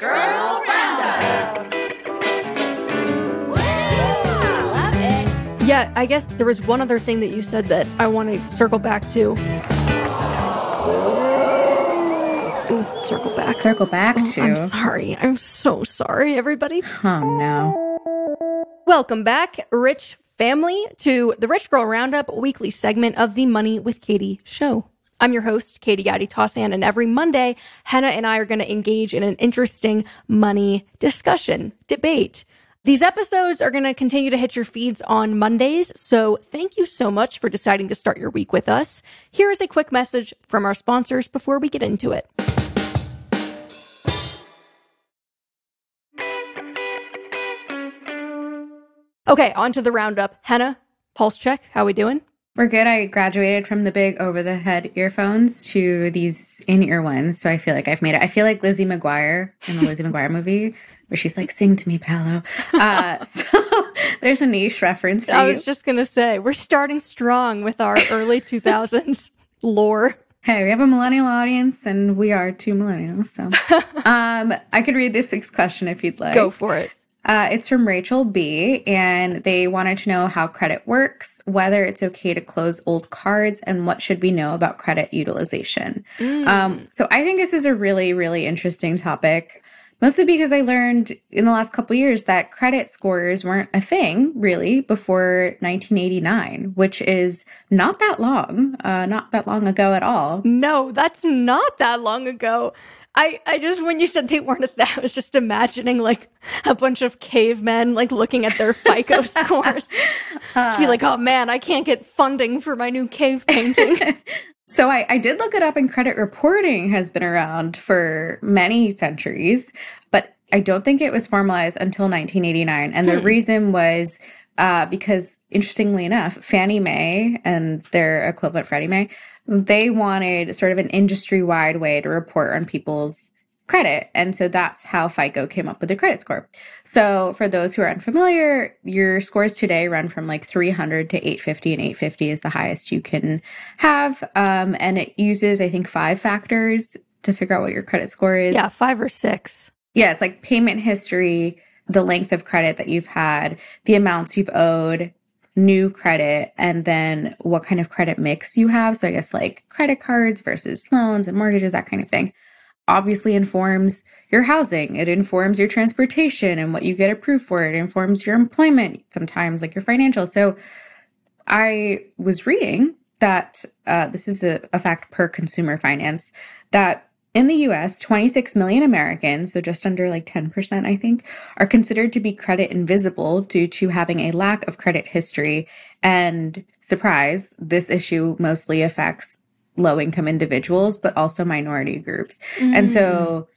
Girl Roundup. Yeah, I guess there was one other thing that you said that I want to circle back to. Ooh, circle back. Circle back Oh, to. I'm sorry. I'm so sorry, everybody. Oh no. Welcome back, Rich family, to the Rich Girl Roundup weekly segment of the Money with Katie show. I'm your host, Katie Gatti Tossan, and every Monday, Henah and I are going to engage in an interesting money discussion, debate. These episodes are going to continue to hit your feeds on Mondays, so thank you so much for deciding to start your week with us. Here is a quick message from our sponsors before we get into it. Okay, on to the roundup. Henah, pulse check. How we doing? We're good. I graduated from the big over the head earphones to these in ear ones. So I feel like I've made it. I feel like Lizzie McGuire in the Lizzie McGuire movie where she's like, sing to me, Paolo. Uh, so there's a niche reference for I you. was just gonna say we're starting strong with our early 2000s lore. Hey, we have a millennial audience and we are two millennials. So um, I could read this week's question if you'd like. Go for it. Uh, it's from Rachel B, and they wanted to know how credit works, whether it's okay to close old cards, and what should we know about credit utilization. Mm. Um, so I think this is a really, really interesting topic, mostly because I learned in the last couple years that credit scores weren't a thing really before 1989, which is not that long, uh, not that long ago at all. No, that's not that long ago. I, I just when you said they weren't at that, I was just imagining like a bunch of cavemen like looking at their FICO scores. to be like, oh man, I can't get funding for my new cave painting. So I, I did look it up, and credit reporting has been around for many centuries, but I don't think it was formalized until 1989. And the Hmm. reason was uh, because, interestingly enough, Fannie Mae and their equivalent Freddie Mae, they wanted sort of an industry-wide way to report on people's credit. And so that's how FICO came up with the credit score. So for those who are unfamiliar, your scores today run from like 300 to 850 and 850 is the highest you can have. Um, and it uses, I think, five factors to figure out what your credit score is. yeah, five or six. Yeah, it's like payment history, the length of credit that you've had, the amounts you've owed, new credit, and then what kind of credit mix you have. So I guess like credit cards versus loans and mortgages, that kind of thing. Obviously informs your housing. It informs your transportation and what you get approved for. It informs your employment, sometimes like your financial. So I was reading that uh, this is a, a fact per consumer finance that in the US, 26 million Americans, so just under like 10%, I think, are considered to be credit invisible due to having a lack of credit history. And surprise, this issue mostly affects low income individuals, but also minority groups. And Mm. so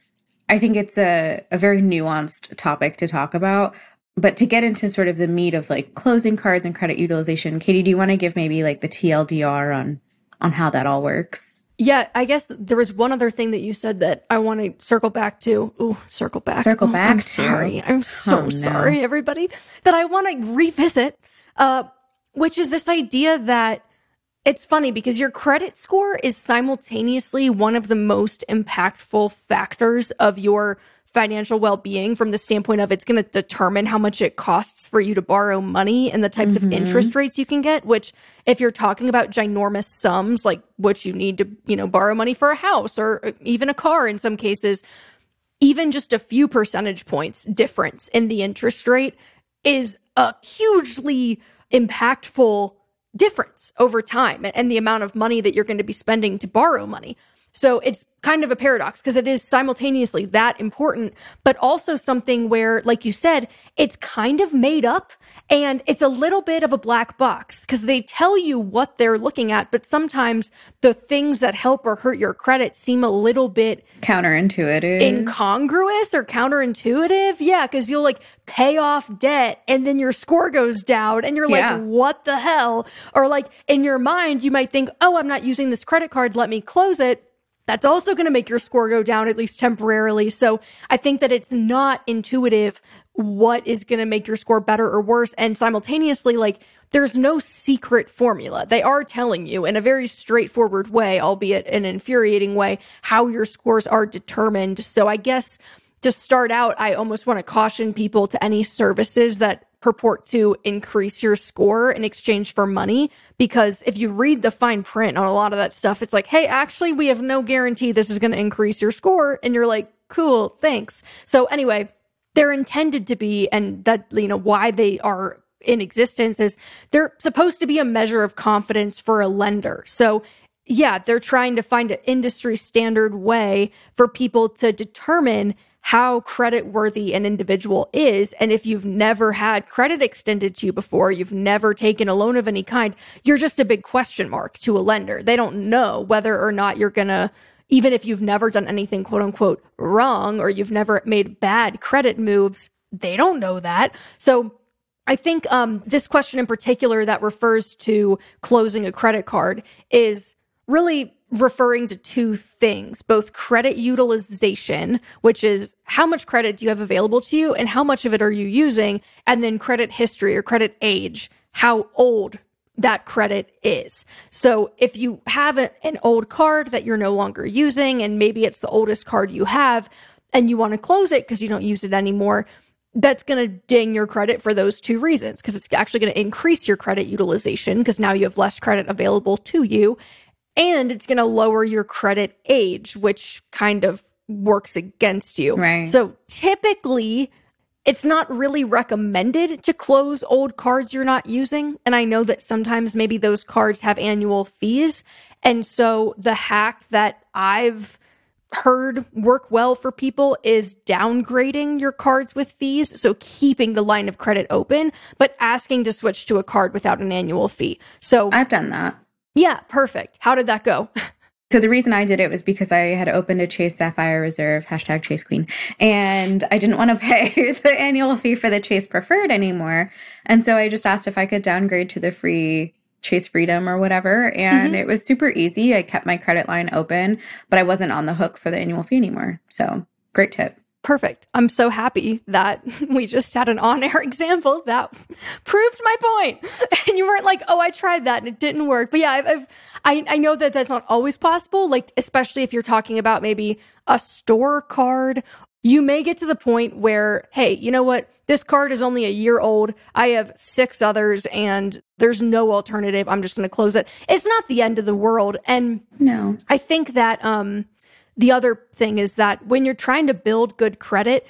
I think it's a, a very nuanced topic to talk about. But to get into sort of the meat of like closing cards and credit utilization, Katie, do you want to give maybe like the TLDR on on how that all works? Yeah, I guess there was one other thing that you said that I want to circle back to. Ooh, circle back. Circle Oh, back I'm to. sorry. I'm so Oh, no. sorry, everybody. That I want to revisit, uh, which is this idea that it's funny because your credit score is simultaneously one of the most impactful factors of your financial well-being from the standpoint of it's going to determine how much it costs for you to borrow money and the types of Mhm. interest rates you can get which if you're talking about ginormous sums like what you need to you know borrow money for a house or even a car in some cases even just a few percentage points difference in the interest rate is a hugely impactful difference over time and the amount of money that you're going to be spending to borrow money. So it's kind of a paradox because it is simultaneously that important, but also something where, like you said, it's kind of made up and it's a little bit of a black box because they tell you what they're looking at, but sometimes the things that help or hurt your credit seem a little bit Counterintuitive. incongruous or counterintuitive. Yeah, because you'll like pay off debt and then your score goes down and you're like, Yeah. what the hell? Or like in your mind, you might think, oh, I'm not using this credit card. Let me close it. That's also going to make your score go down at least temporarily. So I think that it's not intuitive what is going to make your score better or worse. And simultaneously, like, there's no secret formula. They are telling you in a very straightforward way, albeit an infuriating way, how your scores are determined. So I guess to start out, I almost want to caution people to any services that purport to increase your score in exchange for money. Because if you read the fine print on a lot of that stuff, it's like, hey, actually, we have no guarantee this is going to increase your score. And you're like, cool, thanks. So, anyway, they're intended to be, and that, you know, why they are in existence is they're supposed to be a measure of confidence for a lender. So, yeah, they're trying to find an industry standard way for people to determine how credit worthy an individual is. And if you've never had credit extended to you before, you've never taken a loan of any kind, you're just a big question mark to a lender. They don't know whether or not you're going to, even if you've never done anything quote unquote wrong or you've never made bad credit moves, they don't know that. So I think um, this question in particular that refers to closing a credit card is really referring to two things both credit utilization, which is how much credit do you have available to you and how much of it are you using, and then credit history or credit age, how old that credit is. So if you have a, an old card that you're no longer using, and maybe it's the oldest card you have, and you want to close it because you don't use it anymore, that's going to ding your credit for those two reasons because it's actually going to increase your credit utilization because now you have less credit available to you and it's going to lower your credit age, which kind of works against you. Right. So typically, it's not really recommended to close old cards you're not using. And I know that sometimes maybe those cards have annual fees. And so the hack that I've heard work well for people is downgrading your cards with fees. So keeping the line of credit open, but asking to switch to a card without an annual fee. So I've done that. Yeah, perfect. How did that go? So the reason I did it was because I had opened a Chase Sapphire Reserve, hashtag Chase Queen, and I didn't want to pay the annual fee for the Chase Preferred anymore. And so I just asked if I could downgrade to the free Chase Freedom or whatever. And mm-hmm. it was super easy. I kept my credit line open, but I wasn't on the hook for the annual fee anymore. So great tip. Perfect. I'm so happy that we just had an on air example that proved my point. And you weren't like, oh, I tried that and it didn't work. But yeah, I've, I've, i I, know that that's not always possible. Like, especially if you're talking about maybe a store card, you may get to the point where, hey, you know what? This card is only a year old. I have six others and there's no alternative. I'm just going to close it. It's not the end of the world. And no, I think that, um, the other thing is that when you're trying to build good credit,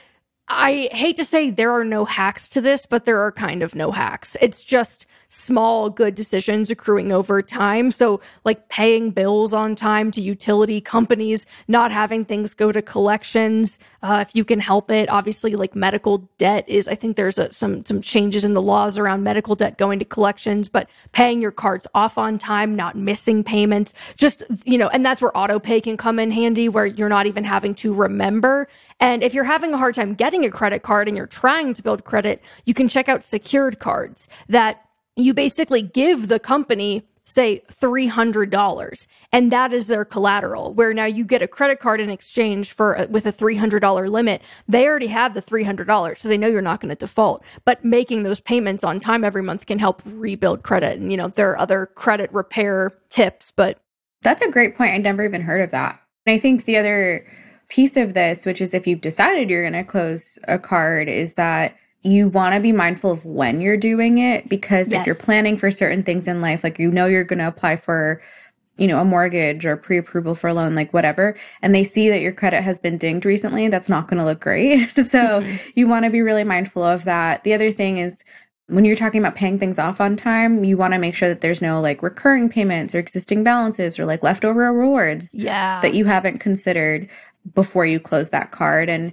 I hate to say there are no hacks to this, but there are kind of no hacks. It's just small good decisions accruing over time. So, like paying bills on time to utility companies, not having things go to collections uh, if you can help it. Obviously, like medical debt is. I think there's a, some some changes in the laws around medical debt going to collections, but paying your cards off on time, not missing payments, just you know, and that's where auto pay can come in handy, where you're not even having to remember. And if you're having a hard time getting a credit card and you're trying to build credit, you can check out secured cards that you basically give the company say $300 and that is their collateral where now you get a credit card in exchange for with a $300 limit. They already have the $300 so they know you're not going to default. But making those payments on time every month can help rebuild credit and you know there are other credit repair tips but that's a great point. I never even heard of that. And i think the other piece of this which is if you've decided you're going to close a card is that you want to be mindful of when you're doing it because yes. if you're planning for certain things in life, like you know you're going to apply for, you know, a mortgage or pre approval for a loan, like whatever, and they see that your credit has been dinged recently, that's not going to look great. so mm-hmm. you want to be really mindful of that. The other thing is, when you're talking about paying things off on time, you want to make sure that there's no like recurring payments or existing balances or like leftover rewards yeah. that you haven't considered before you close that card. And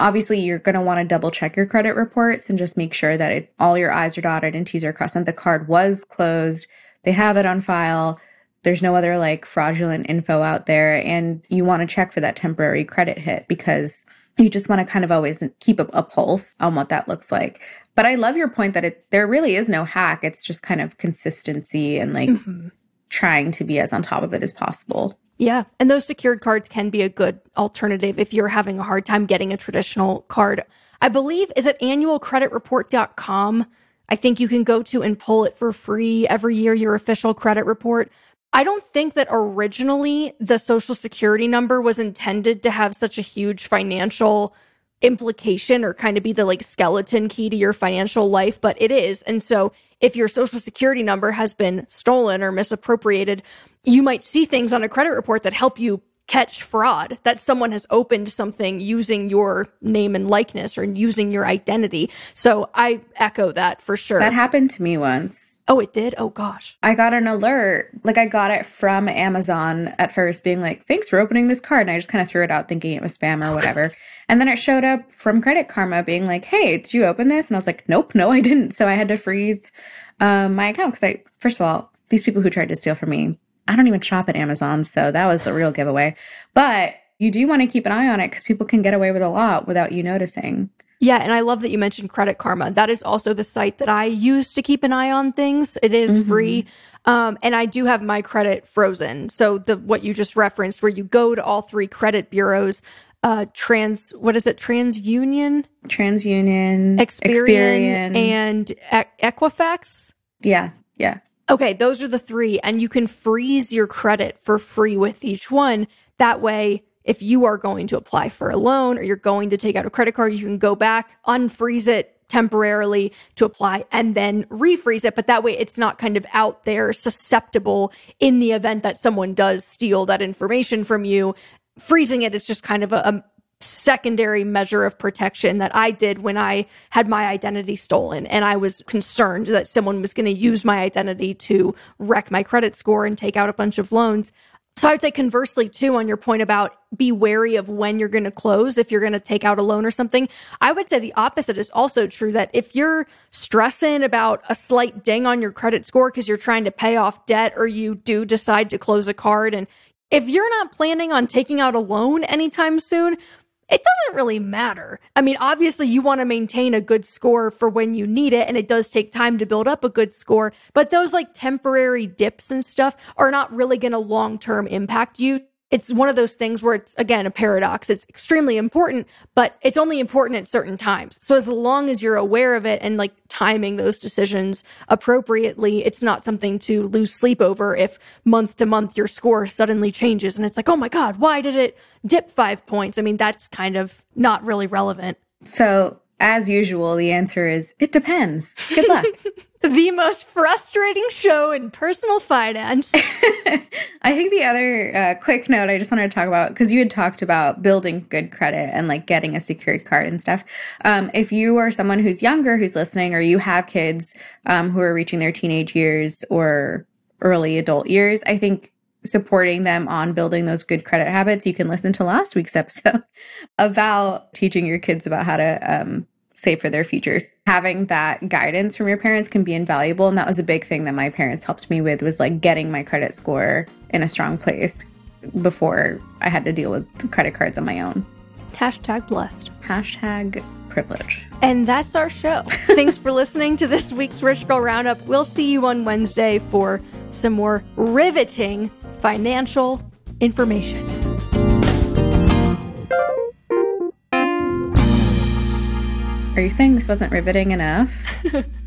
Obviously, you're going to want to double check your credit reports and just make sure that it, all your I's are dotted and T's are crossed and the card was closed. They have it on file. There's no other like fraudulent info out there. And you want to check for that temporary credit hit because you just want to kind of always keep a, a pulse on what that looks like. But I love your point that it there really is no hack. It's just kind of consistency and like mm-hmm. trying to be as on top of it as possible. Yeah. And those secured cards can be a good alternative if you're having a hard time getting a traditional card. I believe, is it annualcreditreport.com? I think you can go to and pull it for free every year, your official credit report. I don't think that originally the social security number was intended to have such a huge financial implication or kind of be the like skeleton key to your financial life, but it is. And so if your social security number has been stolen or misappropriated, you might see things on a credit report that help you catch fraud that someone has opened something using your name and likeness or using your identity. So I echo that for sure. That happened to me once. Oh, it did? Oh gosh. I got an alert. Like I got it from Amazon at first being like, "Thanks for opening this card." And I just kind of threw it out thinking it was spam or whatever. and then it showed up from Credit Karma being like, "Hey, did you open this?" And I was like, "Nope, no, I didn't." So I had to freeze um, my account cuz I first of all, these people who tried to steal from me I don't even shop at Amazon, so that was the real giveaway. But you do want to keep an eye on it because people can get away with a lot without you noticing. Yeah, and I love that you mentioned Credit Karma. That is also the site that I use to keep an eye on things. It is mm-hmm. free. Um, and I do have my credit frozen. So the what you just referenced, where you go to all three credit bureaus, uh, trans what is it? TransUnion, TransUnion, Experian, Experian. and Equifax. Yeah, yeah. Okay, those are the three, and you can freeze your credit for free with each one. That way, if you are going to apply for a loan or you're going to take out a credit card, you can go back, unfreeze it temporarily to apply, and then refreeze it. But that way, it's not kind of out there susceptible in the event that someone does steal that information from you. Freezing it is just kind of a, a secondary measure of protection that I did when I had my identity stolen. And I was concerned that someone was going to use my identity to wreck my credit score and take out a bunch of loans. So I would say conversely too on your point about be wary of when you're going to close if you're going to take out a loan or something. I would say the opposite is also true that if you're stressing about a slight ding on your credit score because you're trying to pay off debt or you do decide to close a card and if you're not planning on taking out a loan anytime soon, it doesn't really matter. I mean, obviously, you want to maintain a good score for when you need it, and it does take time to build up a good score. But those like temporary dips and stuff are not really going to long term impact you it's one of those things where it's again a paradox. It's extremely important, but it's only important at certain times. So as long as you're aware of it and like timing those decisions appropriately, it's not something to lose sleep over if month to month your score suddenly changes and it's like, "Oh my god, why did it dip 5 points?" I mean, that's kind of not really relevant. So, as usual, the answer is it depends. Good luck. the most frustrating show in personal finance. I think the other uh, quick note I just wanted to talk about because you had talked about building good credit and like getting a secured card and stuff. Um, if you are someone who's younger who's listening, or you have kids um, who are reaching their teenage years or early adult years, I think supporting them on building those good credit habits, you can listen to last week's episode about teaching your kids about how to um, save for their future. Having that guidance from your parents can be invaluable. And that was a big thing that my parents helped me with was like getting my credit score in a strong place before I had to deal with credit cards on my own. Hashtag blessed. Hashtag privilege. And that's our show. Thanks for listening to this week's Rich Girl Roundup. We'll see you on Wednesday for some more riveting financial information. Are you saying this wasn't riveting enough?